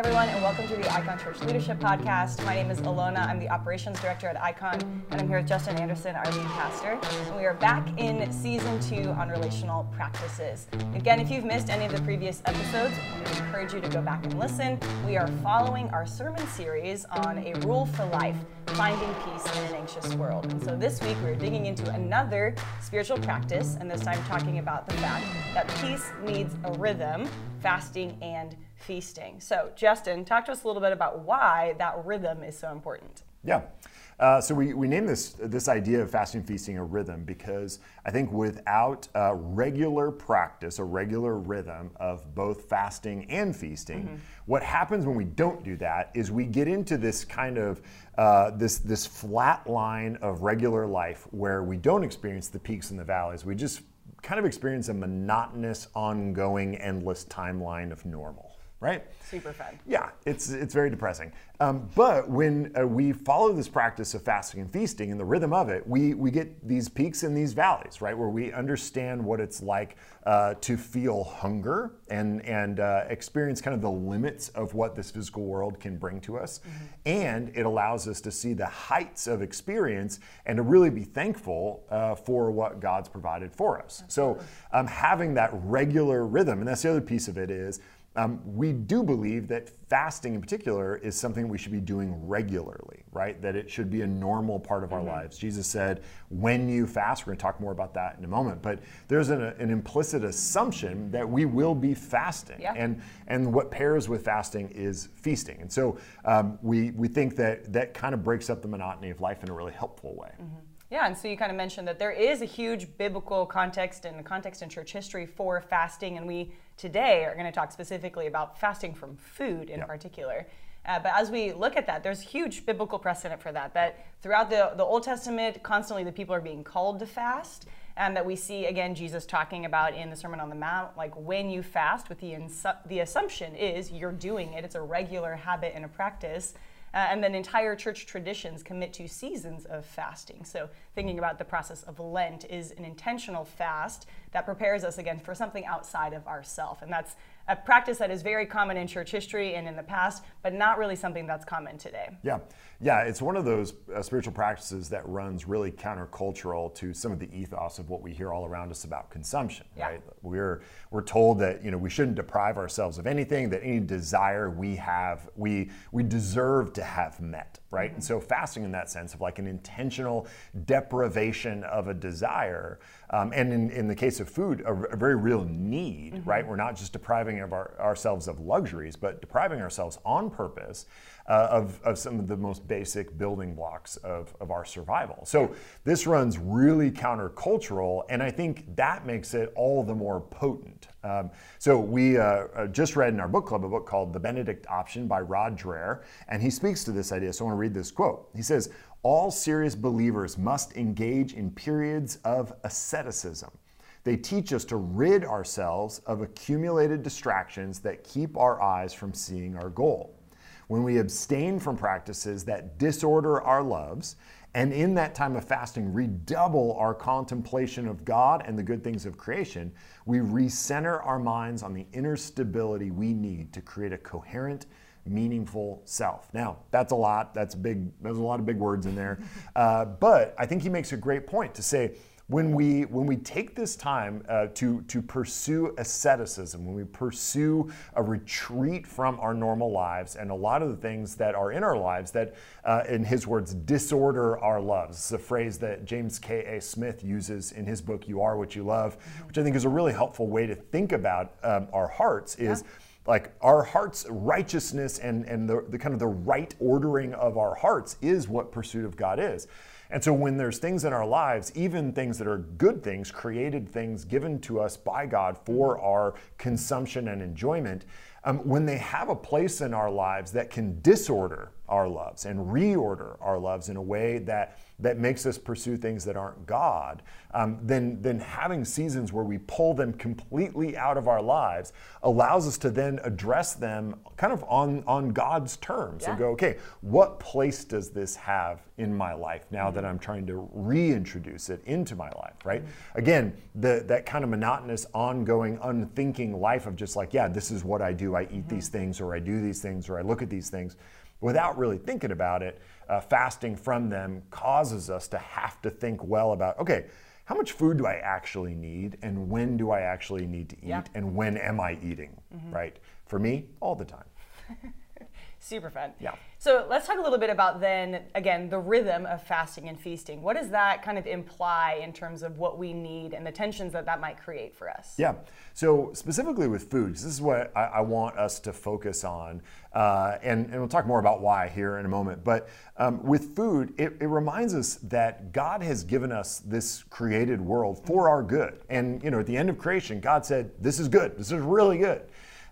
everyone, and welcome to the Icon Church Leadership Podcast. My name is Alona. I'm the Operations Director at Icon, and I'm here with Justin Anderson, our lead pastor. And we are back in season two on relational practices. Again, if you've missed any of the previous episodes, we encourage you to go back and listen. We are following our sermon series on a rule for life finding peace in an anxious world. And so this week we're digging into another spiritual practice, and this time talking about the fact that peace needs a rhythm, fasting and feasting. So, Justin, talk to us a little bit about why that rhythm is so important. Yeah. Uh, so we, we named this this idea of fasting feasting a rhythm because I think without a regular practice, a regular rhythm of both fasting and feasting, mm-hmm. what happens when we don't do that is we get into this kind of uh, this this flat line of regular life where we don't experience the peaks and the valleys. We just kind of experience a monotonous, ongoing, endless timeline of normal right? Super fun. Yeah, it's it's very depressing. Um, but when uh, we follow this practice of fasting and feasting and the rhythm of it, we we get these peaks and these valleys, right? Where we understand what it's like uh, to feel hunger and and uh, experience kind of the limits of what this physical world can bring to us, mm-hmm. and it allows us to see the heights of experience and to really be thankful uh, for what God's provided for us. Absolutely. So um, having that regular rhythm, and that's the other piece of it is um, we do believe that fasting in particular is something we should be doing regularly, right? That it should be a normal part of our mm-hmm. lives. Jesus said, when you fast, we're going to talk more about that in a moment, but there's an, an implicit assumption that we will be fasting. Yeah. And, and what pairs with fasting is feasting. And so um, we, we think that that kind of breaks up the monotony of life in a really helpful way. Mm-hmm. Yeah, and so you kind of mentioned that there is a huge biblical context and context in church history for fasting, and we today are going to talk specifically about fasting from food in particular. Uh, but as we look at that, there's huge biblical precedent for that. That throughout the, the Old Testament, constantly the people are being called to fast. And that we see again Jesus talking about in the Sermon on the Mount, like when you fast, with the insu- the assumption is you're doing it. It's a regular habit and a practice uh, and then entire church traditions commit to seasons of fasting. So, thinking about the process of Lent is an intentional fast that prepares us again for something outside of ourself. And that's a practice that is very common in church history and in the past, but not really something that's common today. Yeah, yeah, it's one of those uh, spiritual practices that runs really countercultural to some of the ethos of what we hear all around us about consumption. Yeah. Right? We're we're told that you know we shouldn't deprive ourselves of anything, that any desire we have, we we deserve to have met. Right, mm-hmm. and so fasting in that sense of like an intentional deprivation of a desire. Um, and in, in the case of food, a, a very real need, mm-hmm. right? We're not just depriving of our, ourselves of luxuries, but depriving ourselves on purpose uh, of, of some of the most basic building blocks of, of our survival. So this runs really countercultural, and I think that makes it all the more potent. Um, so we uh, uh just read in our book club a book called The Benedict Option by Rod Dreher, and he speaks to this idea. So I want to read this quote. He says, all serious believers must engage in periods of asceticism. They teach us to rid ourselves of accumulated distractions that keep our eyes from seeing our goal. When we abstain from practices that disorder our loves, and in that time of fasting, redouble our contemplation of God and the good things of creation, we recenter our minds on the inner stability we need to create a coherent meaningful self. Now, that's a lot. That's big. There's a lot of big words in there. Uh, but I think he makes a great point to say when we when we take this time uh, to to pursue asceticism, when we pursue a retreat from our normal lives and a lot of the things that are in our lives that, uh, in his words, disorder our loves. It's a phrase that James K. A. Smith uses in his book "You Are What You Love," which I think is a really helpful way to think about um, our hearts. Is yeah like our heart's righteousness and, and the, the kind of the right ordering of our hearts is what pursuit of God is. And so when there's things in our lives, even things that are good things, created things given to us by God for our consumption and enjoyment, um, when they have a place in our lives that can disorder our loves and reorder our loves in a way that that makes us pursue things that aren't God, um, then, then having seasons where we pull them completely out of our lives allows us to then address them kind of on, on God's terms yeah. and go, okay, what place does this have in my life now mm-hmm. that I'm trying to reintroduce it into my life, right? Mm-hmm. Again, the, that kind of monotonous, ongoing, unthinking life of just like, yeah, this is what I do. I eat mm-hmm. these things, or I do these things, or I look at these things without really thinking about it uh, fasting from them causes us to have to think well about okay, how much food do I actually need, and when do I actually need to eat, yeah. and when am I eating, mm-hmm. right? For me, all the time. Super fun. Yeah. So let's talk a little bit about then, again, the rhythm of fasting and feasting. What does that kind of imply in terms of what we need and the tensions that that might create for us? Yeah. So specifically with food, this is what I, I want us to focus on, uh, and, and we'll talk more about why here in a moment. But um, with food, it, it reminds us that God has given us this created world for our good. And, you know, at the end of creation, God said, this is good. This is really good.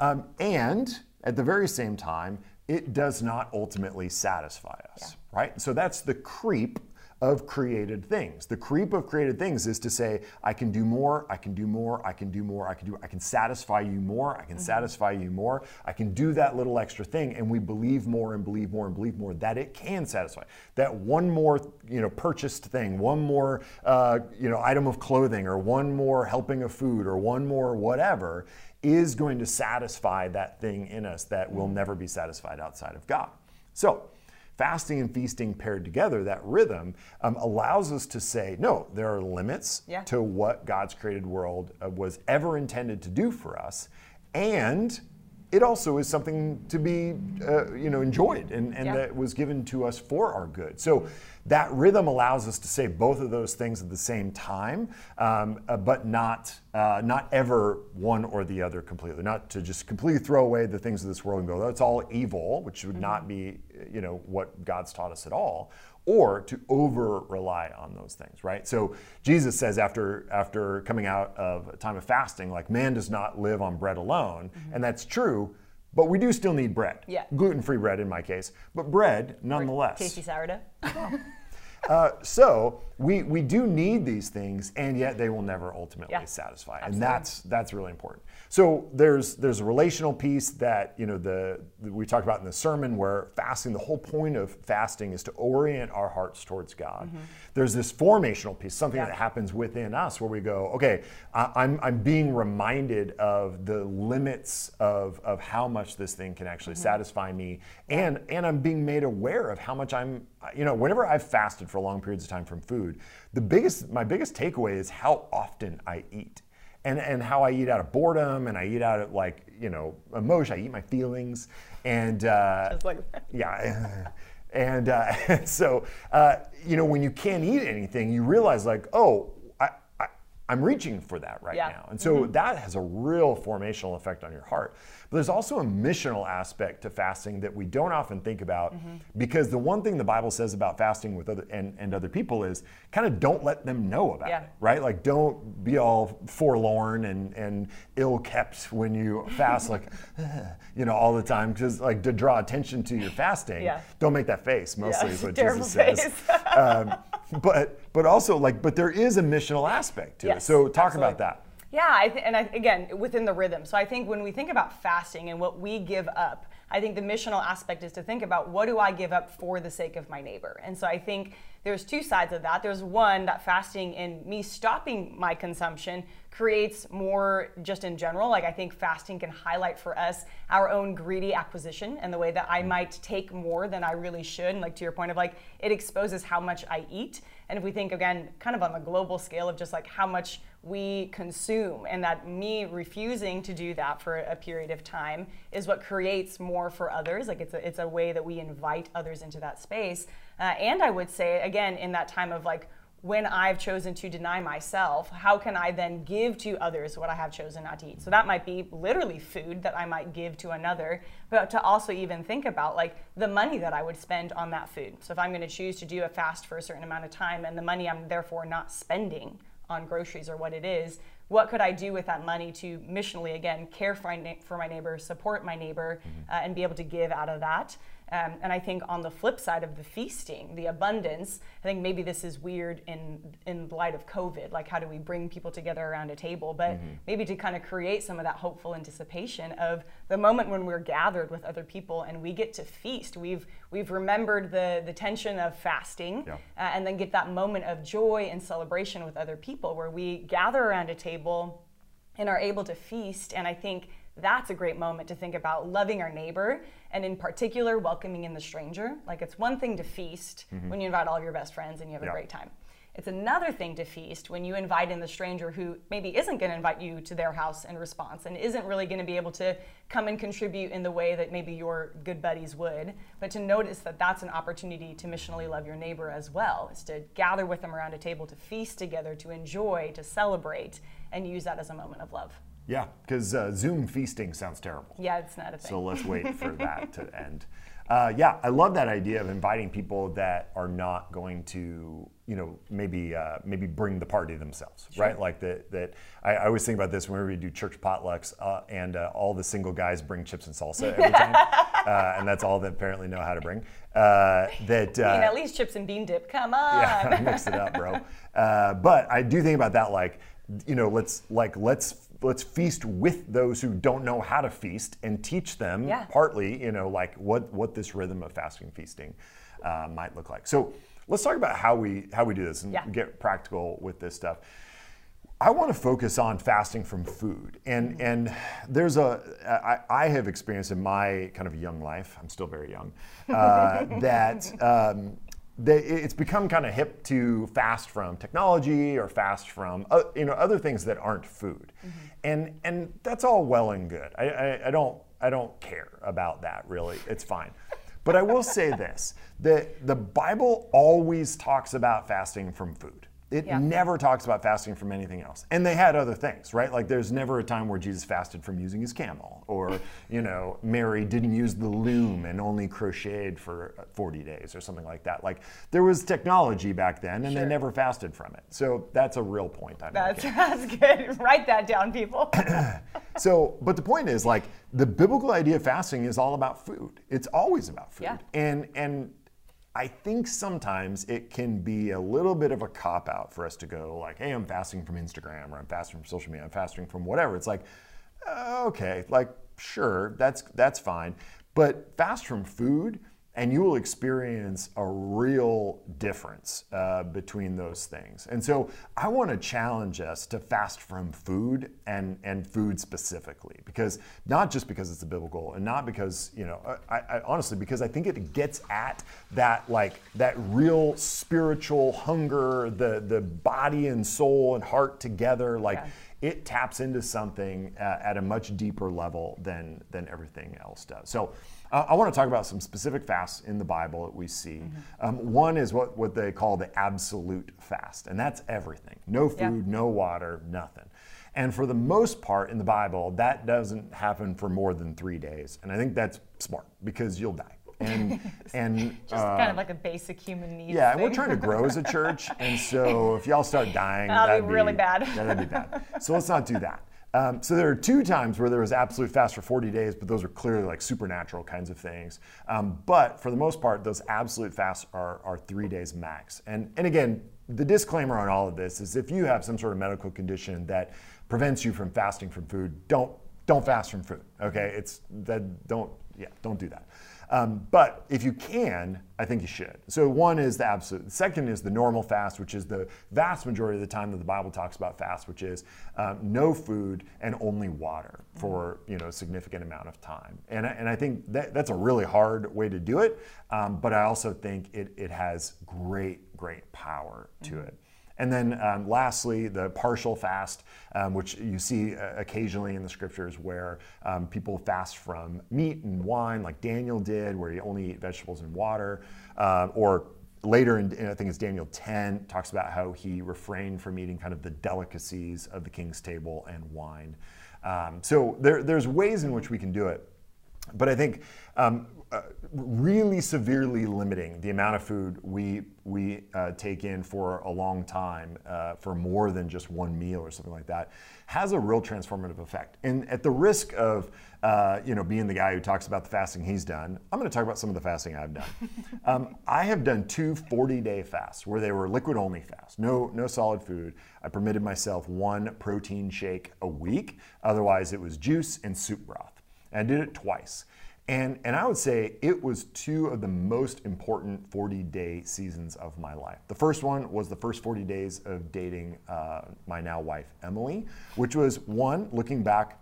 Um, and at the very same time, it does not ultimately satisfy us, yeah. right? So that's the creep of created things. The creep of created things is to say, I can do more, I can do more, I can do more, I can do I can satisfy you more, I can mm-hmm. satisfy you more, I can do that little extra thing, and we believe more and believe more and believe more that it can satisfy. That one more, you know, purchased thing, one more uh, you know, item of clothing, or one more helping of food, or one more whatever is going to satisfy that thing in us that will mm. never be satisfied outside of God. So, fasting and feasting paired together, that rhythm um, allows us to say, no, there are limits yeah. to what God's created world uh, was ever intended to do for us. And it also is something to be, uh, you know, enjoyed and, and yeah. that was given to us for our good. So that rhythm allows us to say both of those things at the same time, um, uh, but not uh, not ever one or the other completely. Not to just completely throw away the things of this world and go, that's all evil, which would mm-hmm. not be, you know, what God's taught us at all or to over rely on those things, right? So Jesus says after after coming out of a time of fasting, like man does not live on bread alone, mm-hmm. and that's true. But we do still need bread. Yeah. Gluten-free bread in my case, but bread nonetheless. Tasty sourdough. Uh, so we, we do need these things, and yet they will never ultimately yeah, satisfy, absolutely. and that's that's really important. So there's there's a relational piece that you know the, we talked about in the sermon where fasting. The whole point of fasting is to orient our hearts towards God. Mm-hmm. There's this formational piece, something yeah. that happens within us where we go, okay, I, I'm I'm being reminded of the limits of of how much this thing can actually mm-hmm. satisfy me, and and I'm being made aware of how much I'm you know whenever I've fasted for long periods of time from food, the biggest, my biggest takeaway is how often I eat. And, and how I eat out of boredom and I eat out of like, you know, emotion. I eat my feelings. And uh, like yeah. And, uh, and so, uh, you know, when you can't eat anything, you realize like, oh, I, I, am reaching for that right yeah. now. And so mm-hmm. that has a real formational effect on your heart. But there's also a missional aspect to fasting that we don't often think about mm-hmm. because the one thing the Bible says about fasting with other and, and other people is kind of don't let them know about yeah. it, right? Like don't be all forlorn and, and ill kept when you fast, like, you know, all the time. Because like to draw attention to your fasting, yeah. don't make that face mostly is what Jesus face. says. um, but but also like but there is a missional aspect to yes, it. So talk absolutely. about that. Yeah, th- and I, again within the rhythm. So I think when we think about fasting and what we give up, I think the missional aspect is to think about what do I give up for the sake of my neighbor. And so I think there's two sides of that. There's one that fasting and me stopping my consumption creates more just in general. Like I think fasting can highlight for us our own greedy acquisition and the way that I mm-hmm. might take more than I really should. And like to your point of like it exposes how much I eat. And if we think again, kind of on the global scale of just like how much we consume, and that me refusing to do that for a period of time is what creates more for others. Like it's a, it's a way that we invite others into that space. Uh, and I would say, again, in that time of like, when I've chosen to deny myself, how can I then give to others what I have chosen not to eat? So that might be literally food that I might give to another, but to also even think about like the money that I would spend on that food. So if I'm going to choose to do a fast for a certain amount of time and the money I'm therefore not spending on groceries or what it is, what could I do with that money to missionally again care for my, for my neighbor, support my neighbor, mm-hmm. uh, and be able to give out of that? Um, and I think on the flip side of the feasting, the abundance, I think maybe this is weird in in light of COVID. Like, how do we bring people together around a table? But mm-hmm. maybe to kind of create some of that hopeful anticipation of the moment when we're gathered with other people and we get to feast. We've we've remembered the the tension of fasting, yeah. uh, and then get that moment of joy and celebration with other people, where we gather around a table and are able to feast. And I think that's a great moment to think about loving our neighbor and in particular welcoming in the stranger like it's one thing to feast mm-hmm. when you invite all of your best friends and you have a great time it's another thing to feast when you invite in the stranger who maybe isn't going to invite you to their house in response and isn't really going to be able to come and contribute in the way that maybe your good buddies would. But to notice that that's an opportunity to missionally love your neighbor as well, is to gather with them around a table, to feast together, to enjoy, to celebrate, and use that as a moment of love. Yeah, because uh, Zoom feasting sounds terrible. Yeah, it's not a thing. So let's wait for that to end. Uh, yeah, I love that idea of inviting people that are not going to, you know, maybe uh, maybe bring the party themselves, sure. right? Like that. That I, I, always think about this whenever we do church potlucks, uh, and uh, all the single guys bring chips and salsa every time, uh, and that's all they apparently know how to bring. Uh, that I mean, at least chips and bean dip. Come on. Yeah, mix it up, bro. but I do think about that, like, you know, let's like let's let's feast with those who don't know how to feast and teach them yeah. partly, you know, like what what this rhythm of fasting feasting uh, might look like. So let's talk about how we how we do this and yeah. get practical with this stuff. I want to focus on fasting from food, and mm-hmm. and there's a I, I have experienced in my kind of young life. I'm still very young. Uh, that um, they, it's become kind of hip to fast from technology or fast from uh, you know other things that aren't food, mm-hmm. and and that's all well and good. I, I, I, don't I don't care about that really. It's fine. But I will say this: that the Bible always talks about fasting from food. It yeah. never talks about fasting from anything else. And they had other things, right? Like there's never a time where Jesus fasted from using his camel, or, you know, Mary didn't use the loom and only crocheted for uh, 40 days or something like that. Like there was technology back then and sure. they never fasted from it. So that's a real point I'm that's, That's good. Write that down, people. so, but the point is like the biblical idea of fasting is all about food. It's always about food. Yeah. And, and, I think sometimes it can be a little bit of a cop out for us to go like, hey, I'm fasting from Instagram or I'm fasting from social media, I'm fasting from whatever. It's like, okay, like sure, that's that's fine. But fast from food and you will experience a real difference uh, between those things. And so I want to challenge us to fast from food and, and food specifically, because not just because it's a biblical and not because, you know, I, I, honestly, because I think it gets at that like that real spiritual hunger, the, the body and soul and heart together. Like yeah. it taps into something uh, at a much deeper level than, than everything else does. So uh, I want to talk about some specific fasts in the Bible that we see. Mm-hmm. Um, one is what, what they call the absolute fast, and that's everything no food, yeah. no water, nothing. And for the most part in the Bible, that doesn't happen for more than three days. And I think that's smart because you'll die. And, and just uh, kind of like a basic human need. Yeah, and we're trying to grow as a church, and so if y'all start dying, that'd, that'd be really bad. That'd be bad. So let's not do that. Um, so there are two times where there was absolute fast for 40 days, but those are clearly like supernatural kinds of things. Um, but for the most part, those absolute fasts are, are three days max. And, and again, the disclaimer on all of this is if you have some sort of medical condition that prevents you from fasting from food, don't don't fast from food. Okay, it's that don't yeah don't do that. Um, but if you can, I think you should. So one is the absolute. The second is the normal fast, which is the vast majority of the time that the Bible talks about fast, which is um, no food and only water for you know a significant amount of time. And, and I think that, that's a really hard way to do it. Um, but I also think it, it has great, great power to mm-hmm. it. And then um, lastly, the partial fast, um, which you see uh, occasionally in the scriptures where um, people fast from meat and wine, like Daniel did, where he only eat vegetables and water, uh, or later in, I think it's Daniel 10, talks about how he refrained from eating kind of the delicacies of the king's table and wine. Um, so there, there's ways in which we can do it. But I think um, uh, really severely limiting the amount of food we we uh, take in for a long time uh, for more than just one meal or something like that has a real transformative effect. And at the risk of uh, you know being the guy who talks about the fasting he's done, I'm going to talk about some of the fasting I've done. um, I have done two 40-day fasts where they were liquid-only fasts, no no solid food. I permitted myself one protein shake a week. Otherwise, it was juice and soup broth. And I did it twice. And, and I would say it was two of the most important 40 day seasons of my life. The first one was the first 40 days of dating uh, my now wife, Emily, which was one, looking back,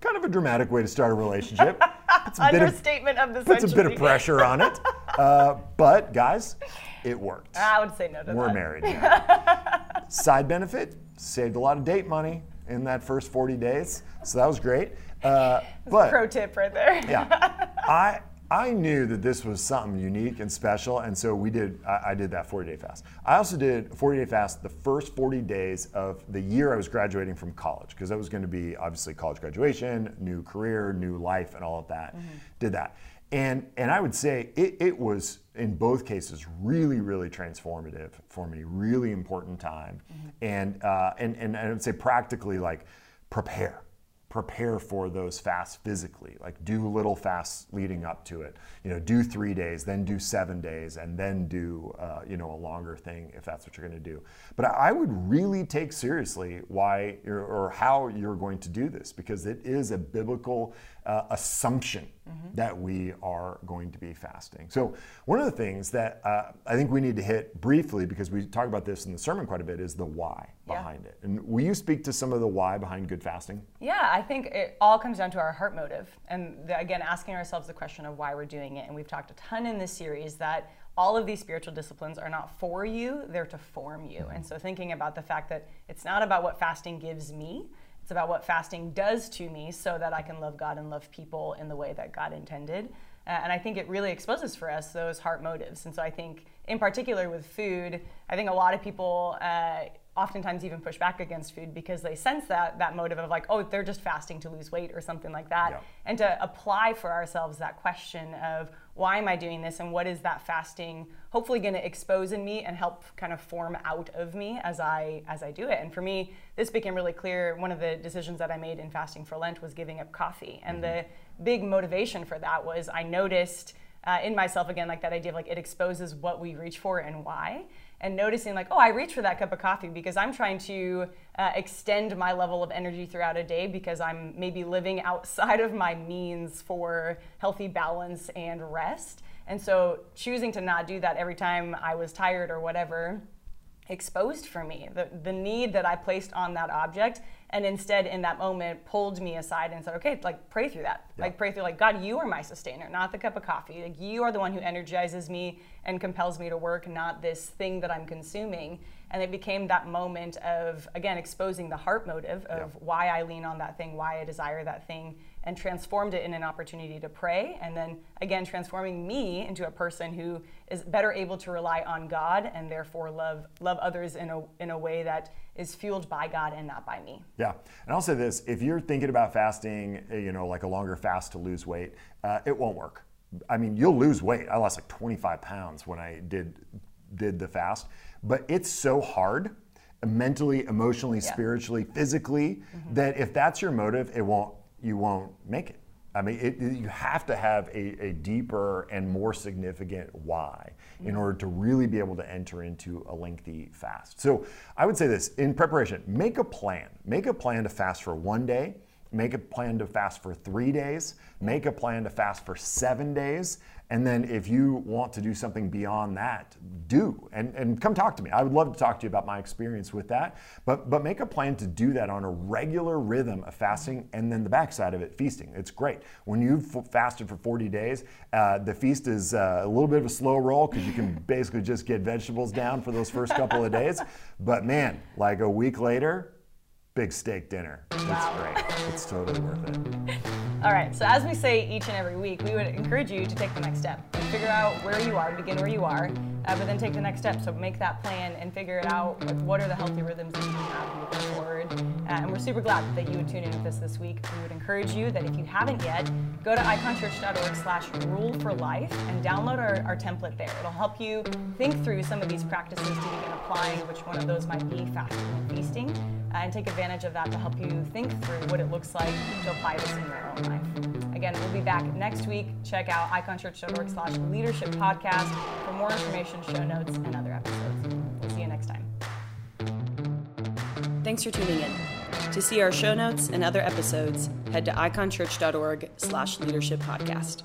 kind of a dramatic way to start a relationship. Puts a Understatement of, of the Puts a bit of pressure on it. Uh, but guys, it worked. I would say no to We're that. married. Yeah. Side benefit, saved a lot of date money in that first 40 days. So that was great. Uh, but pro tip right there. yeah, I I knew that this was something unique and special, and so we did. I, I did that 40 day fast. I also did a 40 day fast the first 40 days of the year I was graduating from college because that was going to be obviously college graduation, new career, new life, and all of that. Mm-hmm. Did that. And, and I would say it, it was, in both cases, really, really transformative for me, really important time. Mm-hmm. And, uh, and, and I would say practically like prepare prepare for those fasts physically like do little fasts leading up to it. You know do three days then do seven days and then do uh, you know a longer thing if that's what you're going to do. But i would really take seriously why or how you're going to do this because it is a biblical uh, assumption mm-hmm. that we are going to be fasting. So, one of the things that uh, I think we need to hit briefly, because we talk about this in the sermon quite a bit, is the why yeah. behind it. And will you speak to some of the why behind good fasting? Yeah, I think it all comes down to our heart motive. And the, again, asking ourselves the question of why we're doing it. And we've talked a ton in this series that all of these spiritual disciplines are not for you, they're to form you. Mm-hmm. And so, thinking about the fact that it's not about what fasting gives me it's about what fasting does to me so that I can love God and love people in the way that God intended. Uh, and I think it really exposes for us those heart motives. And so I think, in particular with food, I think a lot of people uh, oftentimes even push back against food because they sense that that motive of like, oh, they're just fasting to lose weight or something like that. Yeah. And to apply for ourselves that question of why am I doing this and what is that fasting hopefully going to expose in me and help kind of form out of me as I as I do it. And for me, this became really clear. One of the decisions that I made in fasting for Lent was giving up coffee, and mm-hmm. the big motivation for that was I noticed. Uh, in myself again like that idea of like it exposes what we reach for and why and noticing like oh i reach for that cup of coffee because i'm trying to uh, extend my level of energy throughout a day because i'm maybe living outside of my means for healthy balance and rest. And so choosing to not do that every time i was tired or whatever exposed for me. The, the need that i placed on that object and instead in that moment pulled me aside and said okay like pray through that yeah. like pray through like god you are my sustainer not the cup of coffee like you are the one who energizes me and compels me to work not this thing that i'm consuming and it became that moment of again exposing the heart motive of yeah. why i lean on that thing why i desire that thing and transformed it in an opportunity to pray and then again transforming me into a person who is better able to rely on god and therefore love love others in a in a way that is fueled by God and not by me. Yeah, and I'll say this: if you're thinking about fasting, eh, you know, like a longer fast to lose weight, uh, it won't work. I mean, you'll lose weight. I lost like 25 pounds when I did did the fast, but it's so hard mentally, emotionally, yeah. spiritually, physically mm-hmm. that if that's your motive, it won't you won't make it. I mean, it, you have to have a, a, deeper and more significant why in mm-hmm. order to really be able to enter into a lengthy fast. So I would say this in preparation, make a plan. Make a plan to fast for one day, make a plan to fast for three days, make a plan to fast for seven days, and then if you want to do something beyond that, do. And, and come talk to me. I would love to talk to you about my experience with that. But, but make a plan to do that on a regular rhythm of fasting and then the backside of it, feasting. It's great. When you've fasted for 40 days, uh, the feast is uh, a little bit of a slow roll because you can basically just get vegetables down for those first couple of days. But man, like a week later, big steak dinner. It's great. It's totally worth it. All right, so as we say each and every week, we would encourage you to take the next step. Figure out where you are, begin where you are, uh, but then take the next step. So make that plan and figure it out. Like, what are the healthy rhythms that you can have moving forward? Uh, and we're super glad that you would tune in with us this week. We would encourage you that if you haven't yet, go to iconchurch.org slash rule for life and download our, our template there. It'll help you think through some of these practices to begin applying, which one of those might be fasting and feasting, Uh, and take advantage of that to help you think through what it looks like to apply this in your own life. Again, we'll be back next week. Check out iconchurch.org slash leadership podcast for more information, show notes, and other episodes. We'll see you next time. Thanks for tuning in. To see our show notes and other episodes, head to iconchurch.org slash leadership podcast.